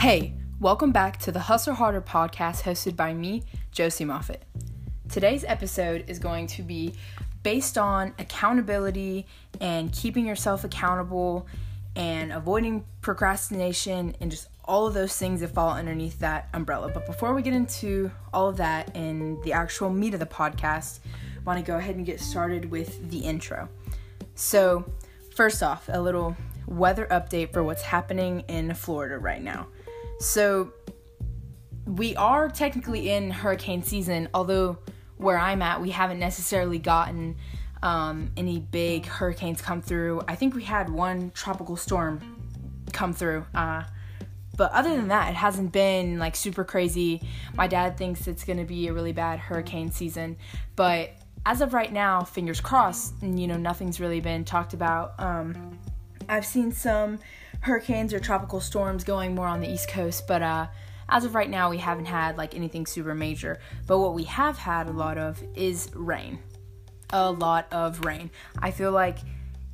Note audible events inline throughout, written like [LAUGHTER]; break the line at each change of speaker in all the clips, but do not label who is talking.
Hey, welcome back to the Hustle Harder podcast hosted by me, Josie Moffat. Today's episode is going to be based on accountability and keeping yourself accountable and avoiding procrastination and just all of those things that fall underneath that umbrella. But before we get into all of that and the actual meat of the podcast, I want to go ahead and get started with the intro. So, first off, a little weather update for what's happening in Florida right now. So, we are technically in hurricane season, although where I'm at, we haven't necessarily gotten um, any big hurricanes come through. I think we had one tropical storm come through. Uh, but other than that, it hasn't been like super crazy. My dad thinks it's going to be a really bad hurricane season, but as of right now, fingers crossed, you know, nothing's really been talked about. Um, I've seen some hurricanes or tropical storms going more on the East Coast, but uh, as of right now, we haven't had like anything super major. But what we have had a lot of is rain. A lot of rain. I feel like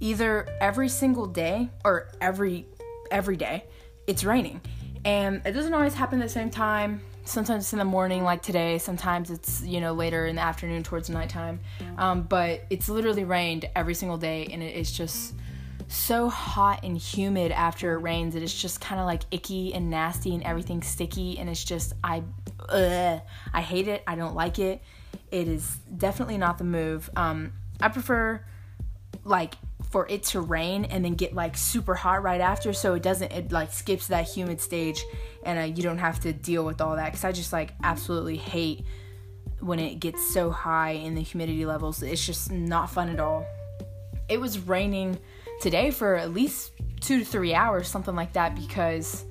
either every single day or every every day it's raining. And it doesn't always happen at the same time. Sometimes it's in the morning, like today. Sometimes it's, you know, later in the afternoon towards nighttime. Um, but it's literally rained every single day, and it is just so hot and humid after it rains. It is just kind of like icky and nasty, and everything's sticky. And it's just, I, ugh, I hate it. I don't like it. It is definitely not the move. Um, I prefer like for it to rain and then get like super hot right after so it doesn't it like skips that humid stage and uh, you don't have to deal with all that because i just like absolutely hate when it gets so high in the humidity levels it's just not fun at all it was raining today for at least two to three hours something like that because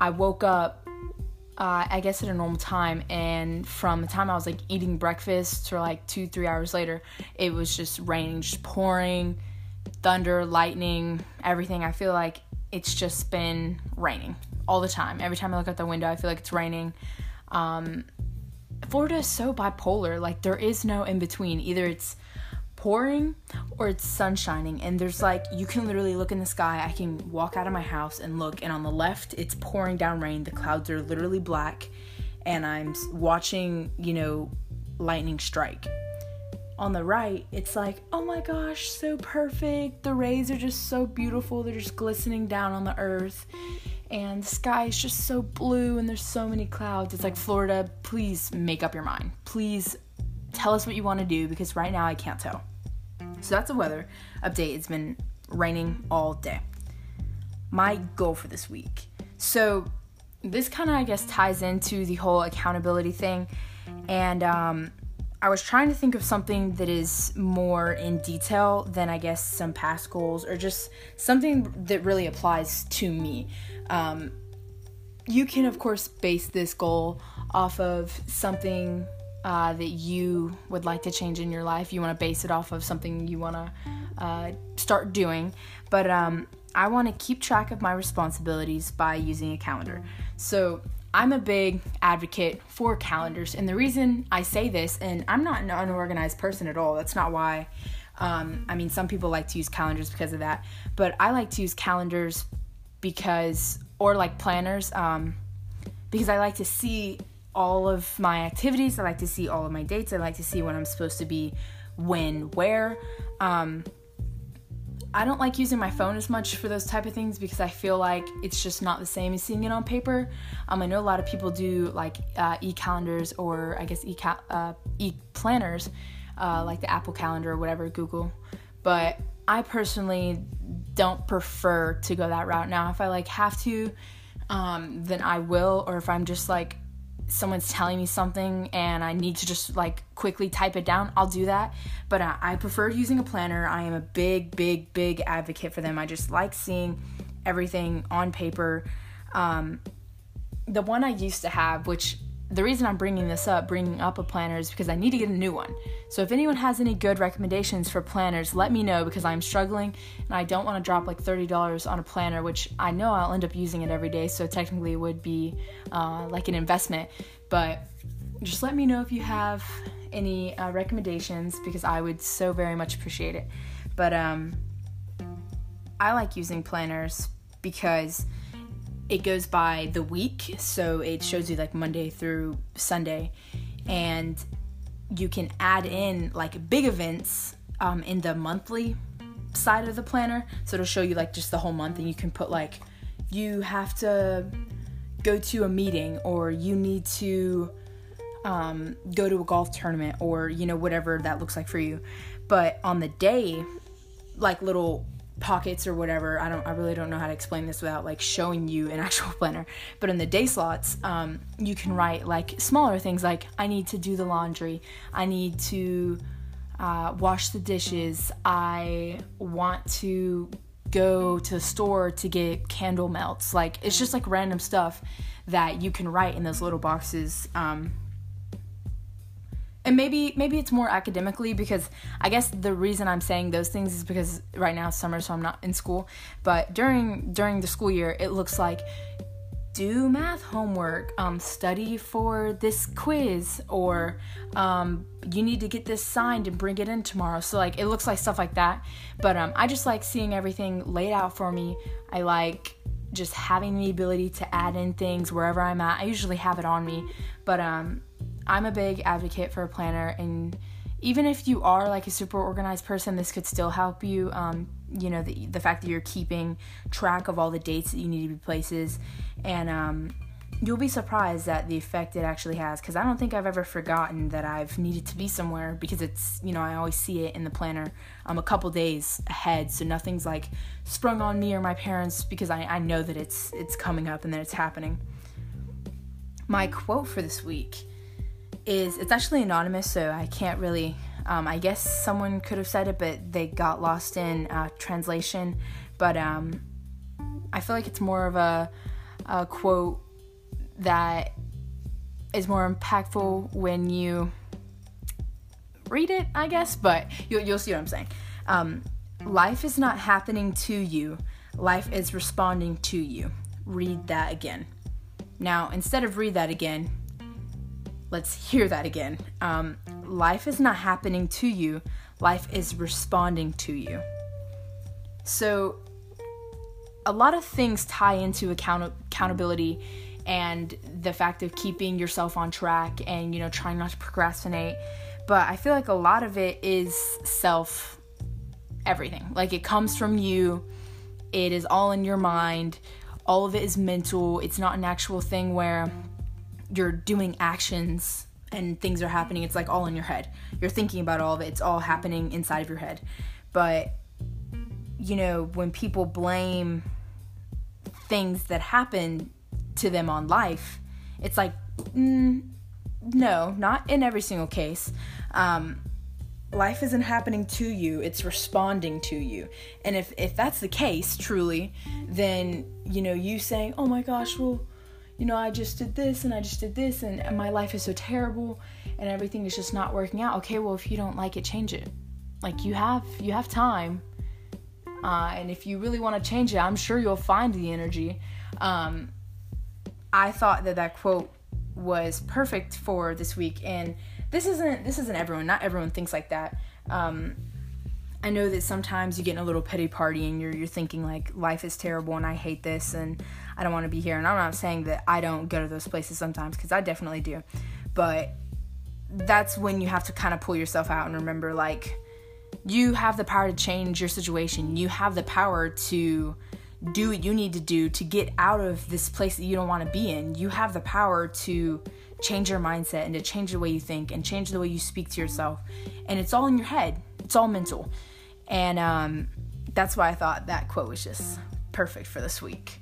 i woke up uh, I guess at a normal time, and from the time I was like eating breakfast to like two, three hours later, it was just raining, just pouring, thunder, lightning, everything. I feel like it's just been raining all the time. Every time I look out the window, I feel like it's raining. Um, Florida is so bipolar. Like there is no in between. Either it's pouring or it's sun shining and there's like you can literally look in the sky i can walk out of my house and look and on the left it's pouring down rain the clouds are literally black and i'm watching you know lightning strike on the right, it's like, oh my gosh, so perfect. The rays are just so beautiful. They're just glistening down on the earth. And the sky is just so blue and there's so many clouds. It's like, Florida, please make up your mind. Please tell us what you want to do because right now I can't tell. So that's a weather update. It's been raining all day. My goal for this week. So this kind of, I guess, ties into the whole accountability thing. And um, I was trying to think of something that is more in detail than I guess some past goals or just something that really applies to me. Um, you can, of course, base this goal off of something uh, that you would like to change in your life. You want to base it off of something you want to uh, start doing. But um, I want to keep track of my responsibilities by using a calendar. So I'm a big advocate for calendars, and the reason I say this, and I'm not an unorganized person at all, that's not why. Um, I mean, some people like to use calendars because of that, but I like to use calendars because, or like planners, um, because I like to see all of my activities, I like to see all of my dates, I like to see when I'm supposed to be when, where. Um, I don't like using my phone as much for those type of things because I feel like it's just not the same as seeing it on paper. Um, I know a lot of people do like uh, e-calendars or I guess e uh, e-planners, uh, like the Apple Calendar or whatever, Google. But I personally don't prefer to go that route. Now, if I like have to, um, then I will. Or if I'm just like someone's telling me something and I need to just like quickly type it down, I'll do that. But uh, I prefer using a planner. I am a big, big, big advocate for them. I just like seeing everything on paper. Um, the one I used to have, which the reason I'm bringing this up, bringing up a planner, is because I need to get a new one. So if anyone has any good recommendations for planners, let me know because I'm struggling and I don't want to drop like $30 on a planner, which I know I'll end up using it every day. So technically, it would be uh, like an investment. But just let me know if you have any uh, recommendations because I would so very much appreciate it. But um, I like using planners because it goes by the week, so it shows you like Monday through Sunday, and you can add in like big events um, in the monthly side of the planner. So it'll show you like just the whole month, and you can put like you have to go to a meeting or you need to um, go to a golf tournament or you know whatever that looks like for you. But on the day, like little pockets or whatever. I don't I really don't know how to explain this without like showing you an [LAUGHS] actual planner. But in the day slots, um, you can write like smaller things like I need to do the laundry, I need to uh, wash the dishes, I want to go to the store to get candle melts. Like it's just like random stuff that you can write in those little boxes. Um, and maybe maybe it's more academically because I guess the reason I'm saying those things is because right now it's summer, so I'm not in school. But during during the school year, it looks like do math homework, um, study for this quiz, or um, you need to get this signed and bring it in tomorrow. So like it looks like stuff like that. But um, I just like seeing everything laid out for me. I like just having the ability to add in things wherever I'm at. I usually have it on me, but um, I'm a big advocate for a planner, and even if you are like a super organized person, this could still help you. Um, you know, the, the fact that you're keeping track of all the dates that you need to be places, and um, you'll be surprised at the effect it actually has. Because I don't think I've ever forgotten that I've needed to be somewhere because it's, you know, I always see it in the planner um, a couple days ahead, so nothing's like sprung on me or my parents because I, I know that it's it's coming up and that it's happening. My quote for this week is it's actually anonymous, so I can't really. Um, I guess someone could have said it, but they got lost in uh, translation. But um, I feel like it's more of a, a quote that is more impactful when you read it, I guess. But you'll, you'll see what I'm saying. Um, life is not happening to you, life is responding to you. Read that again. Now, instead of read that again, Let's hear that again. Um, life is not happening to you, life is responding to you. So, a lot of things tie into account- accountability and the fact of keeping yourself on track and you know trying not to procrastinate. But i feel like a lot of it is self everything. Like it comes from you. It is all in your mind. All of it is mental. It's not an actual thing where you're doing actions and things are happening it's like all in your head. You're thinking about all of it it's all happening inside of your head. But you know when people blame things that happen to them on life it's like mm, no not in every single case. Um, life isn't happening to you it's responding to you. And if if that's the case truly then you know you saying oh my gosh well you know, I just did this and I just did this and my life is so terrible and everything is just not working out. Okay, well if you don't like it, change it. Like you have you have time. Uh, and if you really want to change it, I'm sure you'll find the energy. Um, I thought that that quote was perfect for this week, and this isn't this isn't everyone. Not everyone thinks like that. Um, I know that sometimes you get in a little pity party and you're you're thinking like life is terrible and I hate this and I don't want to be here. And I'm not saying that I don't go to those places sometimes because I definitely do. But that's when you have to kind of pull yourself out and remember like you have the power to change your situation. You have the power to do what you need to do to get out of this place that you don't want to be in. You have the power to change your mindset and to change the way you think and change the way you speak to yourself. And it's all in your head. It's all mental. And um, that's why I thought that quote was just perfect for this week.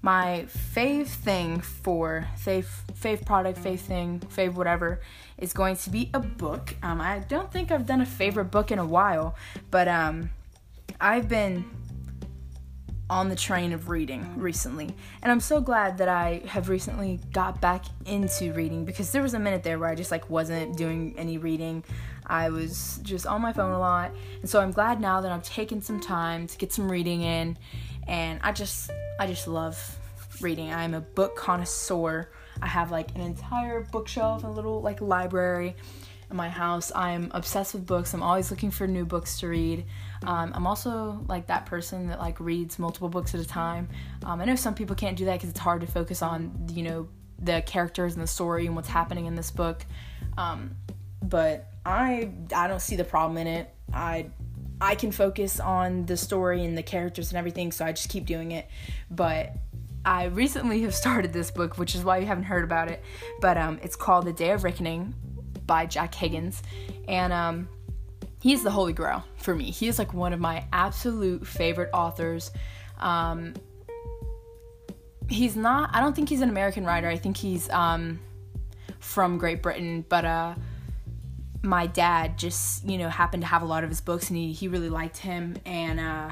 My fave thing for fave fave product, fave thing, fave whatever is going to be a book. Um, I don't think I've done a favorite book in a while, but um, I've been on the train of reading recently. And I'm so glad that I have recently got back into reading because there was a minute there where I just like wasn't doing any reading. I was just on my phone a lot. And so I'm glad now that I'm taking some time to get some reading in and I just I just love reading. I'm a book connoisseur. I have like an entire bookshelf, a little like library in my house. I'm obsessed with books. I'm always looking for new books to read. Um, I'm also like that person that like reads multiple books at a time. Um, I know some people can't do that because it's hard to focus on you know the characters and the story and what's happening in this book. Um, but I I don't see the problem in it. I I can focus on the story and the characters and everything, so I just keep doing it. But I recently have started this book, which is why you haven't heard about it. But um, it's called The Day of Reckoning by Jack Higgins, and um, he's the holy grail for me. He is like one of my absolute favorite authors. Um, he's not. I don't think he's an American writer. I think he's um, from Great Britain, but uh, my dad just you know happened to have a lot of his books, and he he really liked him, and uh,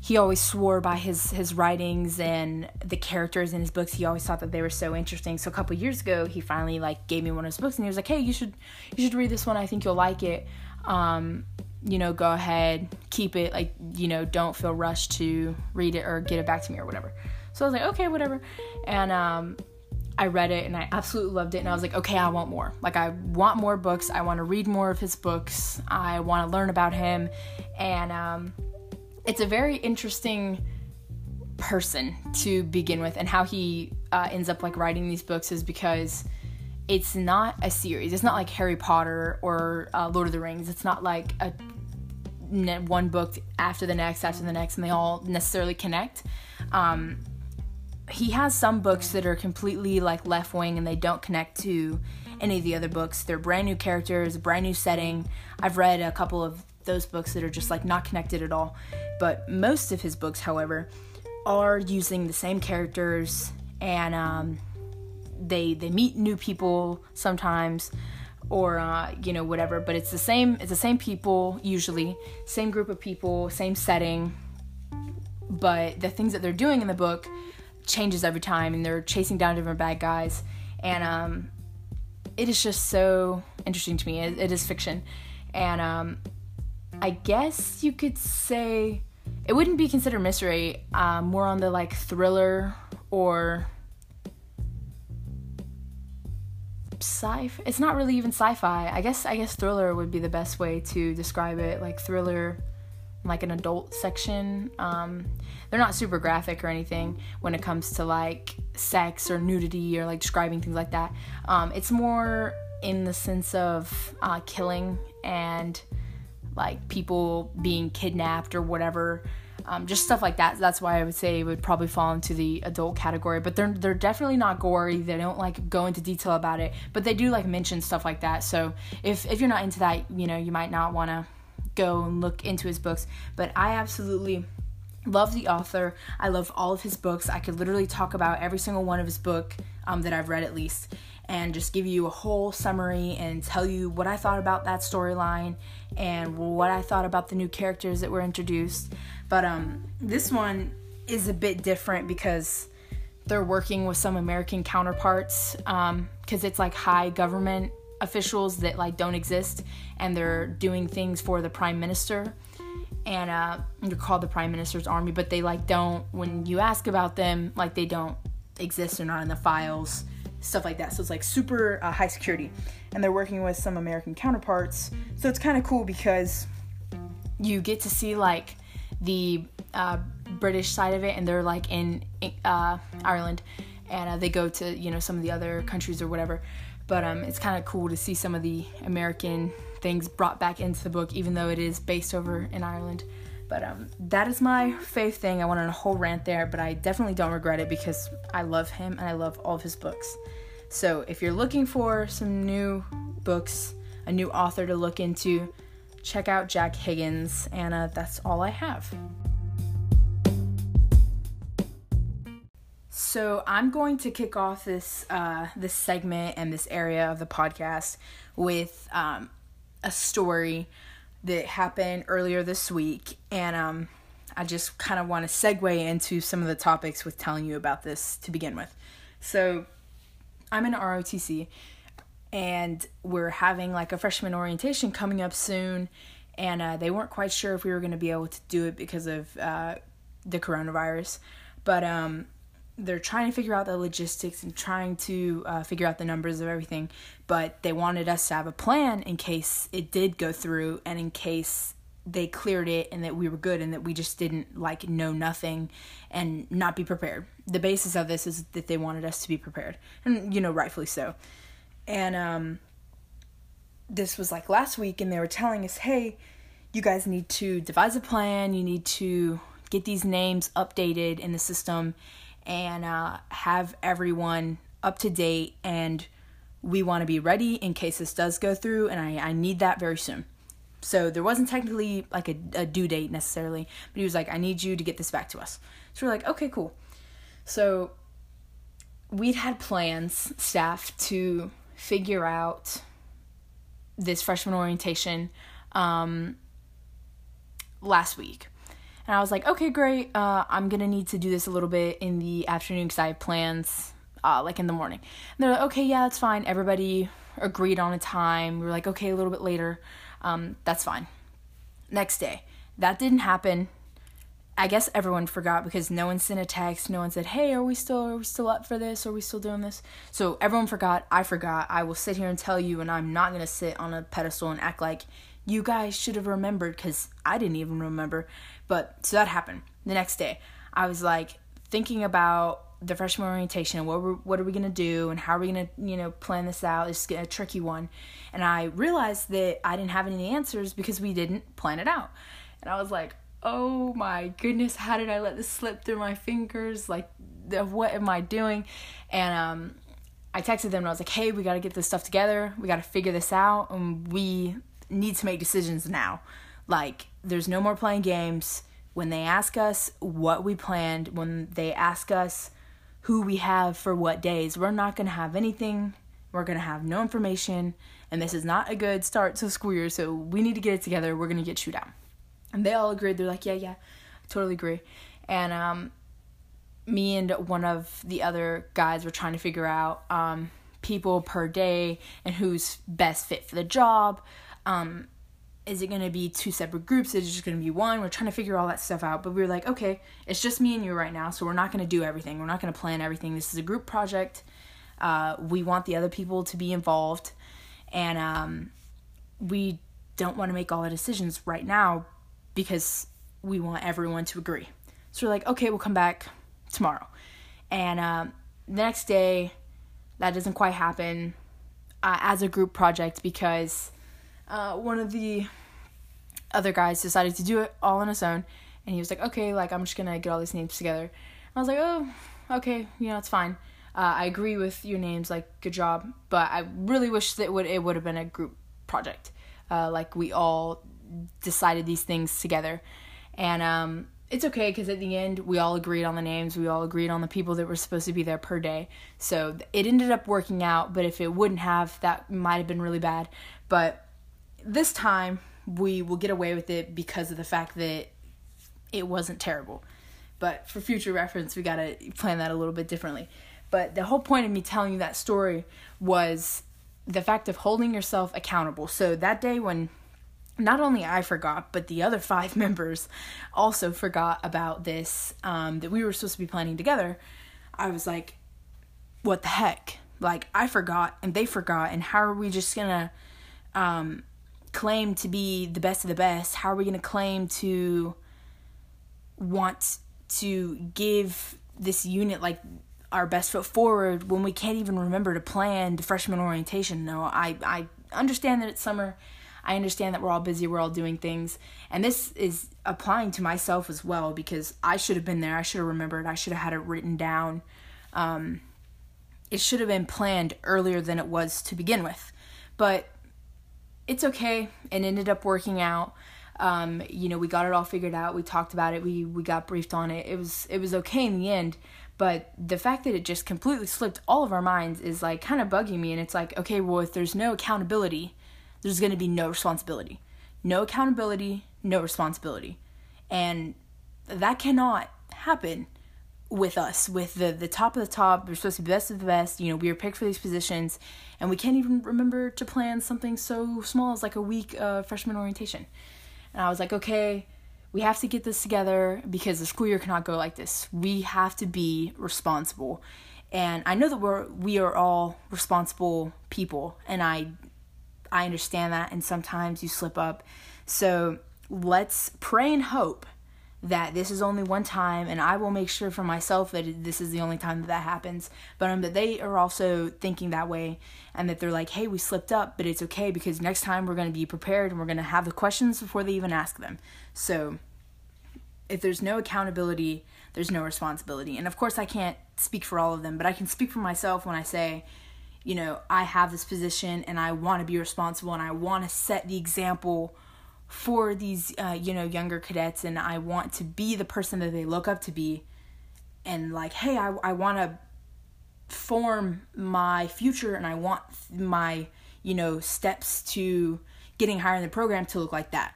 he always swore by his his writings and the characters in his books. He always thought that they were so interesting. So a couple years ago, he finally like gave me one of his books, and he was like, "Hey, you should you should read this one. I think you'll like it." Um, you know, go ahead, keep it. Like, you know, don't feel rushed to read it or get it back to me or whatever. So I was like, okay, whatever. And um, I read it and I absolutely loved it. And I was like, okay, I want more. Like, I want more books. I want to read more of his books. I want to learn about him. And um, it's a very interesting person to begin with. And how he uh, ends up like writing these books is because it's not a series. It's not like Harry Potter or uh, Lord of the Rings. It's not like a one book after the next after the next and they all necessarily connect um, he has some books that are completely like left wing and they don't connect to any of the other books. They're brand new characters brand new setting. I've read a couple of those books that are just like not connected at all. But most of his books however are using the same characters and um, they they meet new people sometimes or uh, you know whatever. But it's the same it's the same people usually. Same group of people same setting. But the things that they're doing in the book changes every time and they're chasing down different bad guys. And um, it is just so interesting to me. It, it is fiction. And um, i guess you could say it wouldn't be considered mystery um, more on the like thriller or sci it's not really even sci-fi. I guess i guess thriller would be the best way to describe it like thriller like an adult section um, they're not super graphic or anything when it comes to like sex or nudity or like describing things like that um, it's more in the sense of uh, killing and like people being kidnapped or whatever um, just stuff like that. That's why I would say it would probably fall into the adult category. But they're they're definitely not gory. They don't like go into detail about it, but they do like mention stuff like that. So if if you're not into that, you know, you might not want to go and look into his books. But I absolutely love the author. I love all of his books. I could literally talk about every single one of his book um, that I've read at least and just give you a whole summary and tell you what I thought about that storyline and what I thought about the new characters that were introduced. But um, this one is a bit different because they're working with some American counterparts because um, it's like high government officials that like don't exist and they're doing things for the prime minister. And uh, they're called the prime minister's army but they like don't when you ask about them like they don't exist or not in the files stuff like that. So it's like super uh, high security. And they're working with some american counterparts. So it's kind of cool because you get to see like the uh, British side of it, and they're like in uh, Ireland, and uh, they go to you know some of the other countries or whatever. But um, it's kind of cool to see some of the American things brought back into the book, even though it is based over in Ireland. But um, that is my faith thing. I went on a whole rant there, but I definitely don't regret it because I love him and I love all of his books. So if you're looking for some new books, a new author to look into, check out Jack Higgins, and that's all I have. So I'm going to kick off this uh, this segment and this area of the podcast with um, a story that happened earlier this week, and um, I just kind of want to segue into some of the topics with telling you about this to begin with. So I'm in ROTC, and we're having like a freshman orientation coming up soon. And uh, they weren't quite sure if we were going to be able to do it because of uh, the coronavirus. But um, they're trying to figure out the logistics and trying to uh, figure out the numbers of everything but they wanted us to have a plan in case it did go through and in case they cleared it and that we were good and that we just didn't like know nothing and not be prepared. The basis of this is that they wanted us to be prepared and you know rightfully so. And um this was like last week and they were telling us hey you guys need to devise a plan. You need to get these names updated in the system and uh, have everyone up to date. And we want to be ready in case this does go through, and I, I need that very soon. So there wasn't technically like a, a due date necessarily, but he was like, I need you to get this back to us. So we're like, okay, cool. So we'd had plans, staff, to figure out this freshman orientation um, last week. And I was like, okay, great. Uh, I'm gonna need to do this a little bit in the afternoon because I have plans, uh, like in the morning. And they're like, okay, yeah, that's fine. Everybody agreed on a time. We were like, okay, a little bit later. Um, that's fine. Next day, that didn't happen. I guess everyone forgot because no one sent a text. No one said, "Hey, are we still are we still up for this? Are we still doing this?" So everyone forgot. I forgot. I will sit here and tell you, and I'm not gonna sit on a pedestal and act like you guys should have remembered because I didn't even remember. But so that happened. The next day, I was like thinking about the freshman orientation. What were, what are we gonna do? And how are we gonna you know plan this out? It's a tricky one. And i realized that i didn't have any answers because we didn't plan it out. And i was like oh my goodness how did i let this slip through my fingers? Like what am i doing? And um i texted them and i was like hey we gotta get this stuff together. We gotta figure this out and we need to make decisions now like, there's no more playing games. When they ask us what we planned, when they ask us who we have for what days, we're not going to have anything. We're going to have no information. And this is not a good start to school year, so we need to get it together. We're going to get chewed out. And they all agreed. They're like, yeah, yeah, I totally agree. And um, me and one of the other guys were trying to figure out um, people per day and who's best fit for the job. Um, is it going to be two separate groups? Is it just going to be one? We're trying to figure all that stuff out. But we were like, okay, it's just me and you right now, so we're not going to do everything. We're not going to plan everything. This is a group project. Uh, we want the other people to be involved, and um, we don't want to make all the decisions right now because we want everyone to agree. So we're like, okay, we'll come back tomorrow. And um, the next day, that doesn't quite happen uh, as a group project because uh, one of the other guys decided to do it all on his own, and he was like, okay, like I'm just gonna get all these names together. I was like, oh, okay, you know, it's fine. Uh, I agree with your names, like good job, but I really wish that it would it would have been a group project, uh, like we all decided these things together, and um, it's okay because at the end we all agreed on the names, we all agreed on the people that were supposed to be there per day, so it ended up working out. But if it wouldn't have, that might have been really bad. But this time we will get away with it because of the fact that it wasn't terrible. But for future reference, we got to plan that a little bit differently. But the whole point of me telling you that story was the fact of holding yourself accountable. So that day when not only I forgot, but the other five [LAUGHS] members also forgot about this um, that we were supposed to be planning together, I was like, what the heck? Like, I forgot and they forgot, and how are we just gonna um, claim to be the best of the best? How are we going to claim to want to give this unit like our best foot forward when we can't even remember to plan the freshman orientation? No, I I understand that it's summer. I understand that we're all busy, we're all doing things. And this is applying to myself as well because I should have been there. I should have remembered. I should have had it written down. Um, it should have been planned earlier than it was to begin with. But it's okay. and ended up working out. Um, you know, we got it all figured out. We talked about it. We we got briefed on it. It was it was okay in the end. But the fact that it just completely slipped all of our minds is like kind of bugging me. And it's like, okay, well, if there's no accountability, there's going to be no responsibility. No accountability, no responsibility. And that cannot happen with us, with the the top of the top. We're supposed to be best of the best. You know, we were picked for these positions, and we can't even remember to plan something so small as like a week uh, freshman orientation. And I was like, okay, we have to get this together because the school year cannot go like this. We have to be responsible. And I know that we're we are all responsible people and I I understand that and sometimes you slip up. So let's pray and hope that this is only one time and I will make sure for myself that this is the only time that that happens. But um that they are also thinking that way and that they're like hey we slipped up but it's okay because next time we're going to be prepared and we're going to have the questions before they even ask them. So if there's no accountability there's no responsibility. And of course I can't speak for all of them but I can speak for myself when I say you know I have this position and I want to be responsible and I want to set the example for these uh, you know younger cadets and i want to be the person that they look up to be. And like hey i, I want to form my future and i want my you know steps to getting higher in the program to look like that.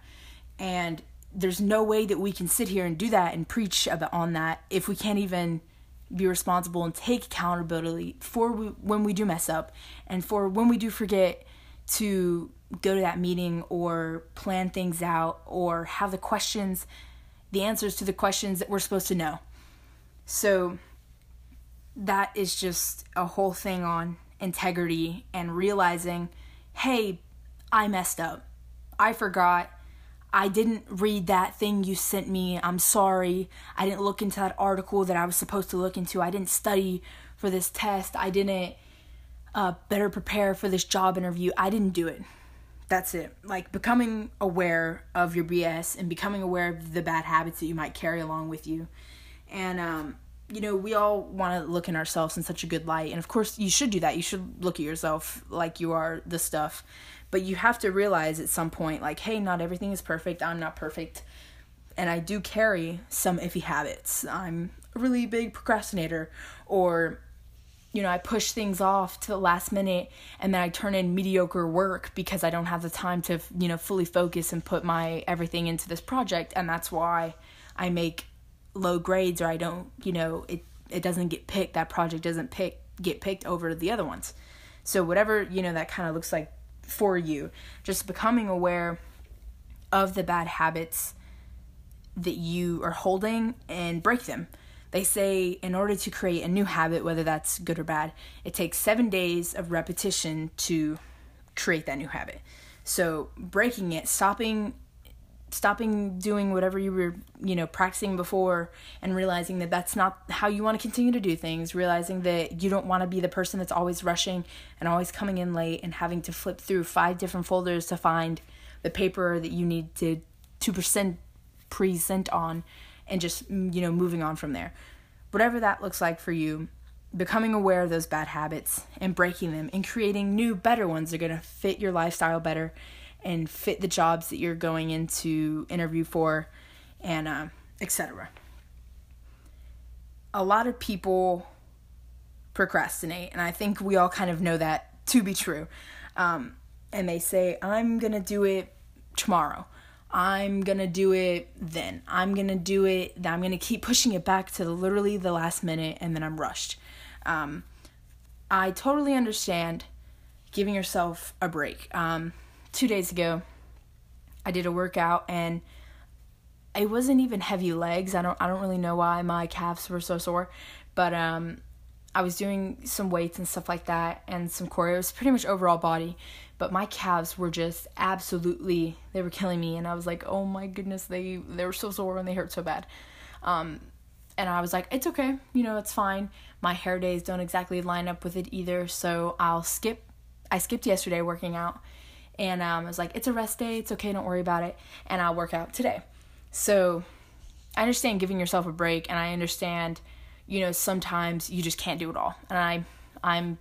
And there's no way that we can sit here and do that and preach about on that if we can't even be responsible and take accountability for we, when we do mess up and for when we do forget to go to that meeting or plan things out or have the questions, the answers to the questions that we're supposed to know. So that is just a whole thing on integrity and realizing, hey, I messed up. I forgot. I didn't read that thing you sent me. I'm sorry. I didn't look into that article that I was supposed to look into. I didn't study for this test. I didn't uh, better prepare for this job interview. I didn't do it that's it. Like becoming aware of your BS and becoming aware of the bad habits that you might carry along with you. And um, you know, we all want to look in ourselves in such a good light. And of course, you should do that. You should look at yourself like you are the stuff. But you have to realize at some point like, hey, not everything is perfect. I'm not perfect. And I do carry some iffy habits. I'm a really big procrastinator or you know, I push things off to the last minute and then I turn in mediocre work because I don't have the time to, you know, fully focus and put my everything into this project. And that's why I make low grades or I don't, you know, it it doesn't get picked, that project doesn't pick get picked over the other ones. So whatever, you know, that kind of looks like for you, just becoming aware of the bad habits that you are holding and break them they say in order to create a new habit, whether that's good or bad, it takes seven days of repetition to create that new habit. So breaking it, stopping stopping doing whatever you were you know practicing before and realizing that that's not how you want to continue to do things realizing that you don't want to be the person that's always rushing and always coming in late and having to flip through five different folders to find the paper that you need to to present present on and just you know moving on from there. Whatever that looks like for you becoming aware of those bad habits and breaking them and creating new better ones that are going to fit your lifestyle better and fit the jobs that you're going into interview for and uh, etc a lot of people procrastinate and i think we all kind of know that to be true. Um, and they say i'm going to do it tomorrow I'm gonna do it then. I'm gonna do it. I'm gonna keep pushing it back to literally the last minute, and then I'm rushed. Um, I totally understand giving yourself a break. Um, two days ago, I did a workout and it wasn't even heavy legs. I don't I don't really know why my calves were so sore, but um, I was doing some weights and stuff like that and some core. It was pretty much overall body, but my calves were just absolutely they were killing me and I was like, "Oh my goodness, they they were so sore and they hurt so bad." Um, and I was like, "It's okay. You know, it's fine. My hair days don't exactly line up with it either, so I'll skip I skipped yesterday working out." And um, I was like, "It's a rest day. It's okay. Don't worry about it." And I'll work out today. So, I understand giving yourself a break and I understand you know, sometimes you just can't do it all. And I I'm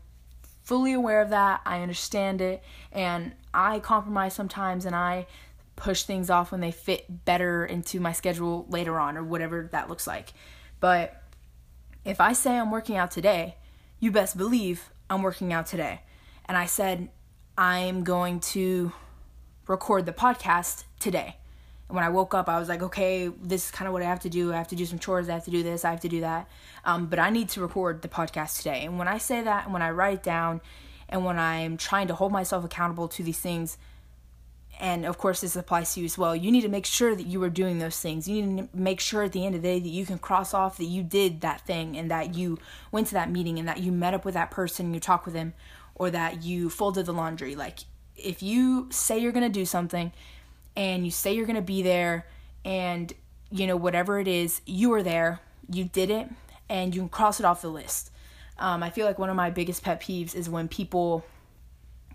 fully aware of that. I understand it and I compromise sometimes and I push things off when they fit better into my schedule later on or whatever that looks like. But if I say I'm working out today, you best believe I'm working out today. And I said I'm going to record the podcast today when I woke up, I was like, okay, this is kind of what I have to do. I have to do some chores. I have to do this. I have to do that. Um, but I need to record the podcast today. And when I say that, and when I write it down, and when I'm trying to hold myself accountable to these things, and of course this applies to you as well you need to make sure that you are doing those things you need to make sure at the end of the day that you can cross off that you did that thing and that you went to that meeting and that you met up with that person and you talked with them, or that you folded the laundry like if you say you're going to do something and you say you're going to be there and you know whatever it is you were there you did it and you can cross it off the list um, i feel like one of my biggest pet peeves is when people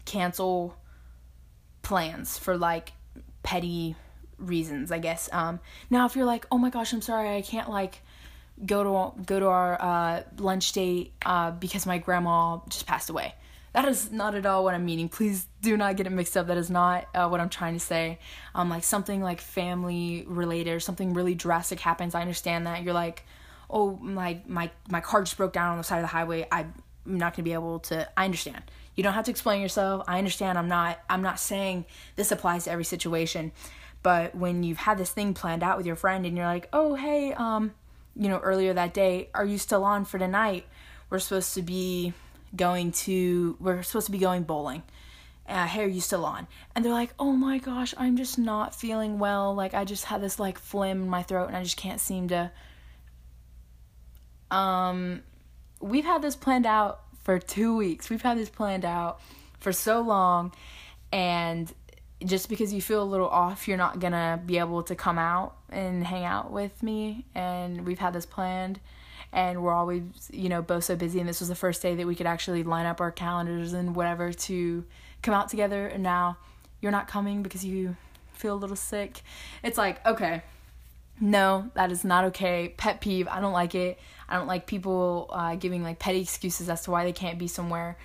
cancel plans for like petty reasons, I guess. Um, now if you're like, oh my gosh, I'm sorry, I can't like go to go to our uh, lunch date uh, because my grandma just passed away. That is not at all what I'm meaning. Please do not get it mixed up. That is not uh, what I'm trying to say. Um, like something like family related or something really drastic happens. I understand that you're like, oh my my my car just broke down on the side of the highway. I'm not gonna be able to. I understand you don't have to explain yourself. I understand I'm not I'm not saying this applies to every situation, but when you've had this thing planned out with your friend and you're like, "Oh, hey, um, you know, earlier that day, are you still on for tonight? We're supposed to be going to we're supposed to be going bowling." Uh, are you still on? And they're like, oh my gosh, I'm just not feeling well. Like, I just had this like phlegm in my throat and I just can't seem to. Um, we've had this planned out for two weeks. We've had this planned out for so long, and just because you feel a little off, you're not gonna be able to come out and hang out with me. And we've had this planned, and we're always, you know, both so busy. And this was the first day that we could actually line up our calendars and whatever to come out together. And now you're not coming because you feel a little sick. It's like, okay, no, that is not okay. Pet peeve. I don't like it. I don't like people uh, giving like petty excuses as to why they can't be somewhere.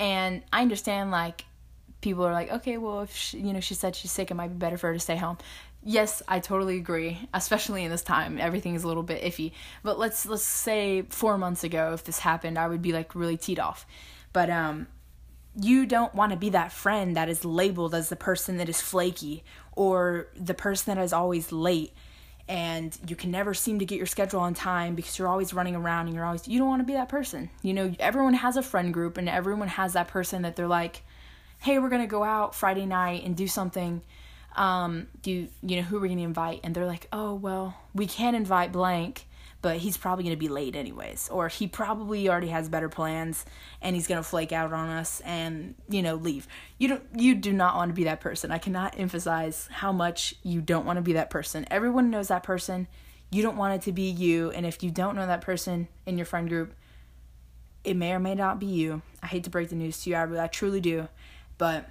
And I understand like people are like, okay, well if she, you know she said she's sick, it might be better for her to stay home. Yes, I totally agree. Especially in this time, everything is a little bit iffy. But let's let's say four months ago, if this happened, I would be like really teed off. But um, you don't want to be that friend that is labeled as the person that is flaky or the person that is always late and you can never seem to get your schedule on time because you're always running around and you're always you don't want to be that person. You know, everyone has a friend group and everyone has that person that they're like, "Hey, we're going to go out Friday night and do something." Um, do you, you know who we're to invite? And they're like, "Oh, well, we can invite blank." but he's probably to be late anyways or he probably already has better plans and he's to flake out on us and you know leave you don't you do not want to be that person i cannot emphasize how much you don't want to be that person everyone knows that person you don't want it to be you and if you don't know that person in your friend group it may or may not be you i hate to break the news to you i, I truly do but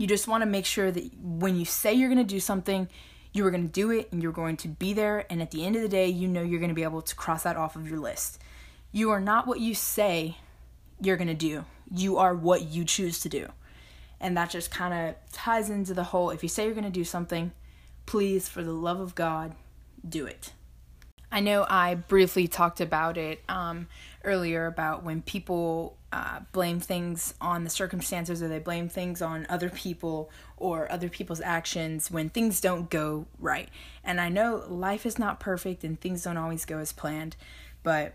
you just want to make sure that when you say you're going to do something you are going to do it and you're going to be there. And at the end of the day, you know you're going to be able to cross that off of your list. You are not what you say you're going to do, you are what you choose to do. And that just kind of ties into the whole if you say you're going to do something, please, for the love of God, do it. I know I briefly talked about it um, earlier about when people uh, blame things on the circumstances or they blame things on other people or other people's actions when things don't go right. And I know life is not perfect and things don't always go as planned, but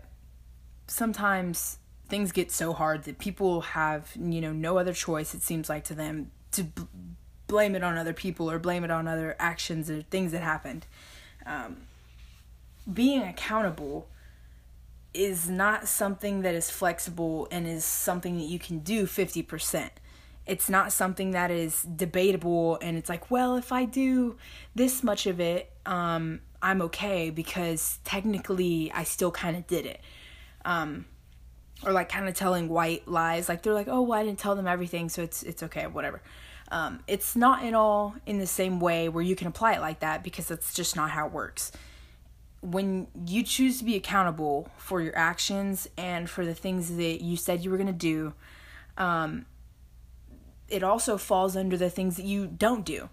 sometimes things get so hard that people have, you know, no other choice, it seems like to them, to b- blame it on other people or blame it on other actions or things that happened. Um, being accountable is not something that is flexible and is something that you can do 50%. It's not something that is debatable and it's like, well, if I do this much of it, um, I'm okay because technically I still kind of did it. Um, or like kind of telling white lies. Like they're like, oh, well, I didn't tell them everything, so it's it's okay, whatever. Um, it's not at all in the same way where you can apply it like that because that's just not how it works when you choose to be accountable for your actions and for the things that you said you were going to do, um, it also falls under the things that you don't do.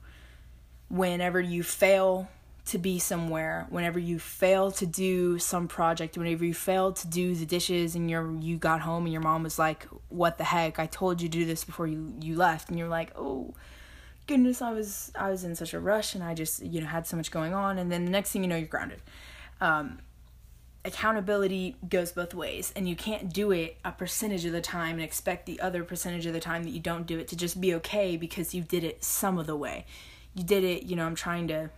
Whenever you fail to be somewhere, whenever you fail to do some project, whenever you fail to do the dishes and you're you got home and your mom was like, "What the heck? I told you to do this before you you left." And you're like, "Oh, goodness, I was I was in such a rush and I just, you know, had so much going on." And then the next thing you know, you're grounded. Um, accountability goes both ways and you can't do it a percentage of the time and expect the other percentage of the time that you don't do it to just be okay because you did it some of the way. You did it you know i'm trying to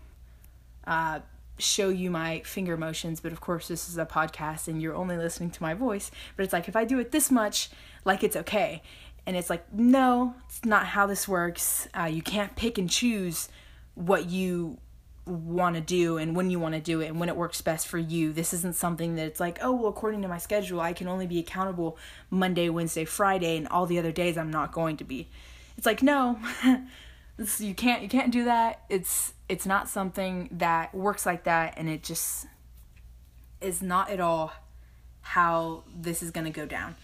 uh, show you my finger motions but of course this is a podcast and you're only listening to my voice but it's like if i do it this much like it's okay. And it's like no it's not how this works. Uh, you can't pick and choose what you want to do and when you want to do it and when it works best for you. This isn't something that it's like, oh, well, according to my schedule, I can only be accountable Monday, Wednesday, Friday, and all the other days I'm not going to be. It's like, no. [LAUGHS] you can't you can't do that. It's it's not something that works like that and it just is not at all how this is going to go down.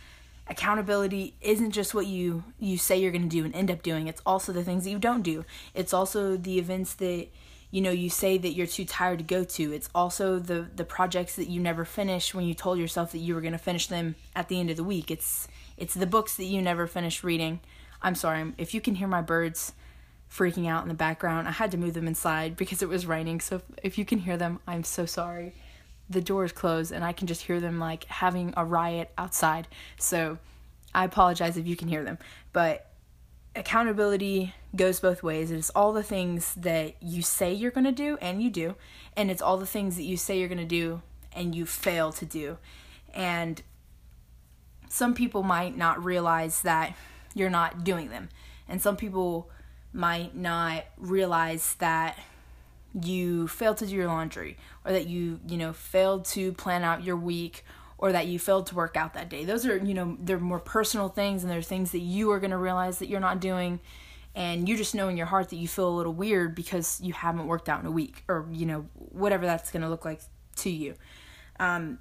Accountability isn't just what you you say you're going to do and end up doing. It's also the things that you don't do. It's also the events that you know you say that you're too tired to go to it's also the the projects that you never finish when you told yourself that you were going to finish them at the end of the week. It's it's the books that you never finished reading. I'm sorry if you can hear my birds freaking out in the background i had to move them inside because it was raining so if you can hear them i'm so sorry. The door is closed and i can just hear them like having a riot outside. So i apologize if you can hear them but accountability goes both ways. It's all the things that you say you're going to do and you do, and it's all the things that you say you're going to do and you fail to do. And some people might not realize that you're not doing them. And some people might not realize that you failed to do your laundry or that you, you know, failed to plan out your week or that you failed to work out that day. Those are, you know, they're more personal things and they're things that you are going to realize that you're not doing and you just know in your heart that you feel a little weird because you haven't worked out in a week or, you know, whatever that's going to look like to you. Um,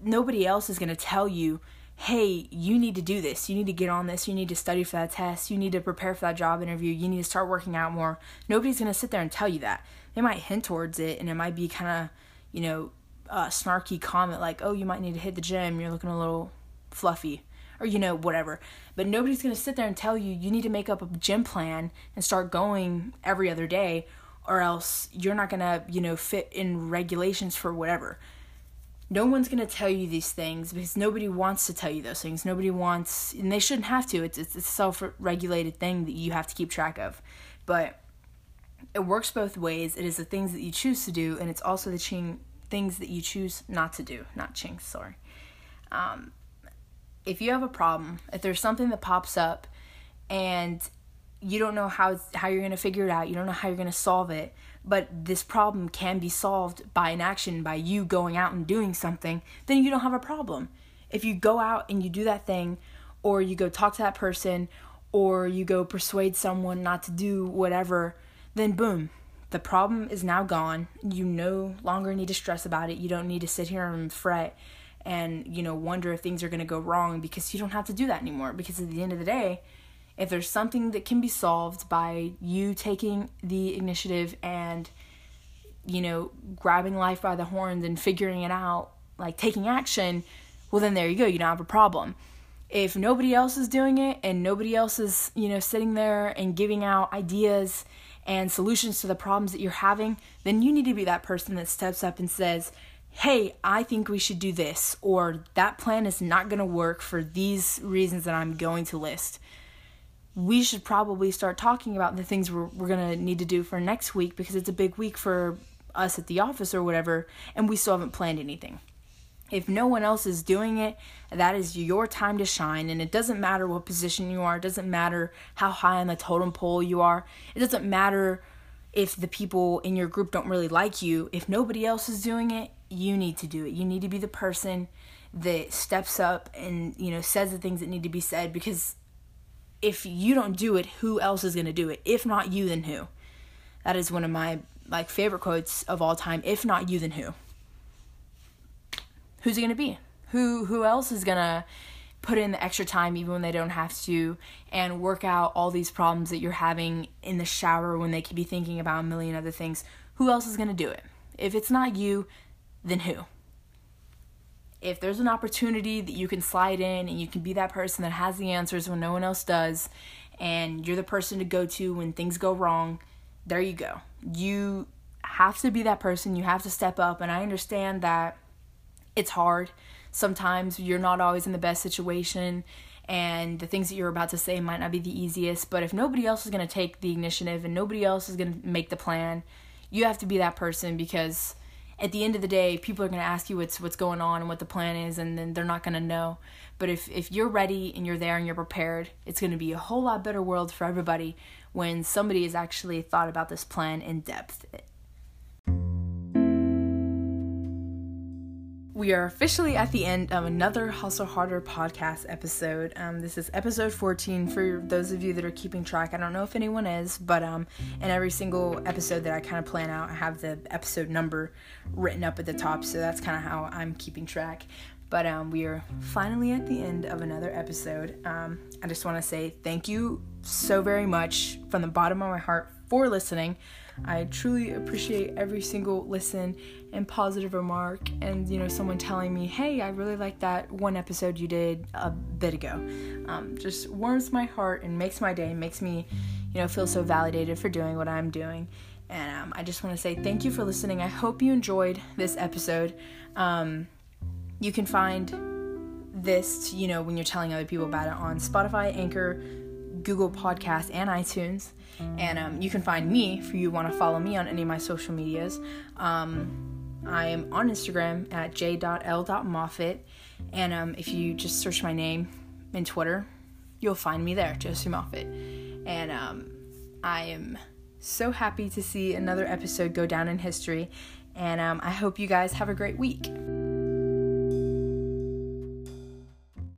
nobody else is going to tell you, hey, you need to do this. You need to get on this. You need to study for that test. You need to prepare for that job interview. You need to start working out more. Nobody's going to sit there and tell you that. They might hint towards it and it might be kind of, you know, uh, snarky comment like, "Oh, you might need to hit the gym. You're looking a little fluffy." Or you know, whatever. But nobody's going to sit there and tell you you need to make up a gym plan and start going every other day or else you're not going to, you know, fit in regulations for whatever. No one's going to tell you these things because nobody wants to tell you those things. Nobody wants, and they shouldn't have to. It's, it's a self regulated thing that you have to keep track of. But it works both ways. It is the things that you choose to do, and it's also the ching things that you choose not to do, not chinks, sorry. Um, if you have a problem, if there's something that pops up and you don't know how how you're going to figure it out, you don't know how you're going to solve it, but this problem can be solved by an action by you going out and doing something, then you don't have a problem. If you go out and you do that thing or you go talk to that person or you go persuade someone not to do whatever, then boom, the problem is now gone. You no longer need to stress about it. You don't need to sit here and fret and, you know, wonder if things are going to go wrong because you don't have to do that anymore. Because at the end of the day, if there's something that can be solved by you taking the initiative and, you know, grabbing life by the horns and figuring it out, like taking action, well, then there you go. You don't have a problem. If nobody else is doing it and nobody else is, you know, sitting there and giving out ideas and solutions to the problems that you're having, then you need to be that person that steps up and says, Hey, I think we should do this, or that plan is not going to work for these reasons that I'm going to list. We should probably start talking about the things we're, we're going to need to do for next week because it's a big week for us at the office or whatever, and we still haven't planned anything. If no one else is doing it, that is your time to shine. And it doesn't matter what position you are, it doesn't matter how high on the totem pole you are, it doesn't matter if the people in your group don't really like you. If nobody else is doing it, you need to do it. You need to be the person that steps up and, you know, says the things that need to be said because if you don't do it, who else is going to do it? If not you, then who? That is one of my like favorite quotes of all time. If not you, then who? Who's it going to be? Who who else is going to put in the extra time even when they don't have to and work out all these problems that you're having in the shower when they could be thinking about a million other things? Who else is going to do it? If it's not you, then who? If there's an opportunity that you can slide in and you can be that person that has the answers when no one else does and you're the person to go to when things go wrong, there you go. You have to be that person. You have to step up and I understand that it's hard. Sometimes you're not always in the best situation and the things that you're about to say might not be the easiest, but if nobody else is going to take the initiative and nobody else is going to make the plan, you have to be that person because at the end of the day, people are going to ask you what's what's going on and what the plan is and then they're not going to know. But if if you're ready and you're there and you're prepared, it's going to be a whole lot better world for everybody when somebody has actually thought about this plan in depth. We are officially at the end of another Hustle Harder podcast episode. Um, this is episode 14 for those of you that are keeping track. I don't know if anyone is, but um, in every single episode that I kind of plan out, I have the episode number written up at the top, so that's kind of how I'm keeping track. But um, we are finally at the end of another episode. Um, I just want to say thank you so very much from the bottom of my heart for listening. I truly appreciate every single listen and positive remark and you know someone telling me, "Hey, I really like that one episode you did a bit ago." Um, just warms my heart and makes my day, makes me, you know, feel so validated for doing what I'm doing. And um, I just want to say thank you for listening. I hope you enjoyed this episode. Um, you can find this, you know, when you're telling other people about it on Spotify, Anchor, Google Podcasts, and iTunes. And um, you can find me if you want to follow me on any of my social medias. Um, I am on Instagram at j.l.moffitt. And um, if you just search my name in Twitter, you'll find me there, Josie Moffitt. And um, I am so happy to see another episode go down in history. And um, I hope you guys have a great week.